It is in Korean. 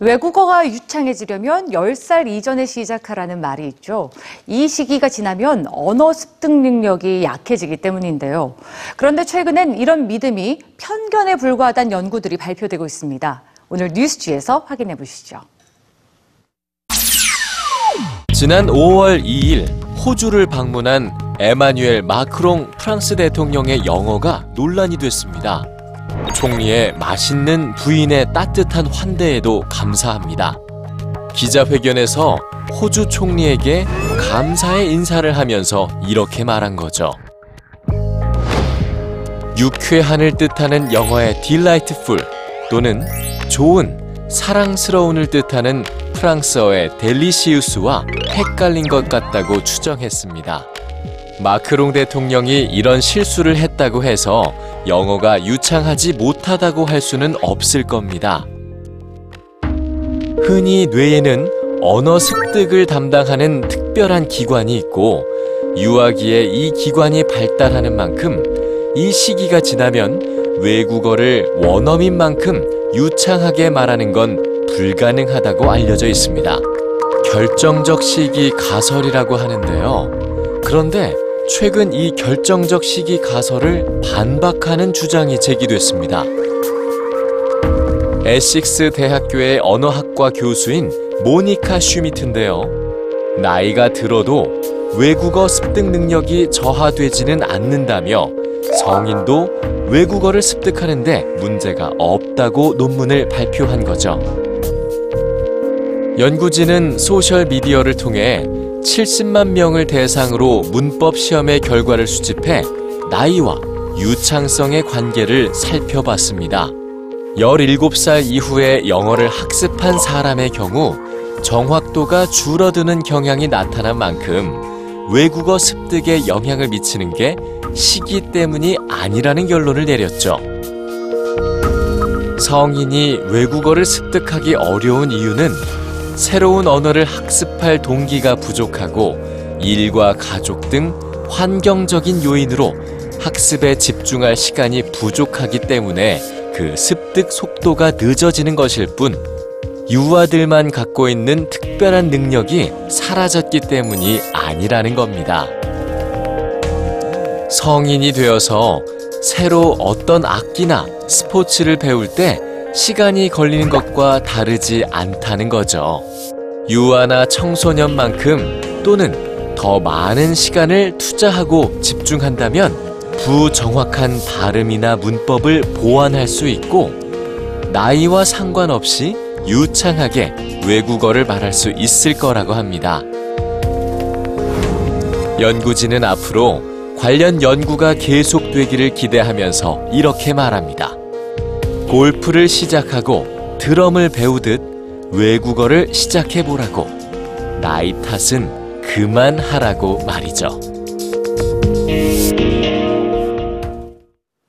외국어가 유창해지려면 10살 이전에 시작하라는 말이 있죠. 이 시기가 지나면 언어 습득 능력이 약해지기 때문인데요. 그런데 최근엔 이런 믿음이 편견에 불과하다는 연구들이 발표되고 있습니다. 오늘 뉴스지에서 확인해 보시죠. 지난 5월 2일 호주를 방문한 에마뉴엘 마크롱 프랑스 대통령의 영어가 논란이 됐습니다. 총리의 맛있는 부인의 따뜻한 환대에도 감사합니다. 기자회견에서 호주 총리에게 감사의 인사를 하면서 이렇게 말한 거죠. 유쾌한을 뜻하는 영어의 delightful 또는 좋은, 사랑스러운을 뜻하는 프랑스어의 델리시우스와 헷갈린 것 같다고 추정했습니다. 마크롱 대통령이 이런 실수를 했다고 해서 영어가 유창하지 못하다고 할 수는 없을 겁니다. 흔히 뇌에는 언어 습득을 담당하는 특별한 기관이 있고 유아기에 이 기관이 발달하는 만큼 이 시기가 지나면 외국어를 원어민 만큼 유창하게 말하는 건 불가능하다고 알려져 있습니다. 결정적 시기 가설이라고 하는데요. 그런데 최근 이 결정적 시기 가설을 반박하는 주장이 제기됐습니다. 에식스 대학교의 언어학과 교수인 모니카 슈미트인데요. 나이가 들어도 외국어 습득 능력이 저하되지는 않는다며 성인도 외국어를 습득하는데 문제가 없다고 논문을 발표한 거죠. 연구진은 소셜미디어를 통해 70만 명을 대상으로 문법 시험의 결과를 수집해 나이와 유창성의 관계를 살펴봤습니다. 17살 이후에 영어를 학습한 사람의 경우 정확도가 줄어드는 경향이 나타난 만큼 외국어 습득에 영향을 미치는 게 시기 때문이 아니라는 결론을 내렸죠. 성인이 외국어를 습득하기 어려운 이유는 새로운 언어를 학습할 동기가 부족하고 일과 가족 등 환경적인 요인으로 학습에 집중할 시간이 부족하기 때문에 그 습득 속도가 늦어지는 것일 뿐 유아들만 갖고 있는 특별한 능력이 사라졌기 때문이 아니라는 겁니다. 성인이 되어서 새로 어떤 악기나 스포츠를 배울 때 시간이 걸리는 것과 다르지 않다는 거죠. 유아나 청소년만큼 또는 더 많은 시간을 투자하고 집중한다면 부정확한 발음이나 문법을 보완할 수 있고 나이와 상관없이 유창하게 외국어를 말할 수 있을 거라고 합니다. 연구진은 앞으로 관련 연구가 계속되기를 기대하면서 이렇게 말합니다. 골프를 시작하고 드럼을 배우듯 외국어를 시작해 보라고 나이 탓은 그만하라고 말이죠.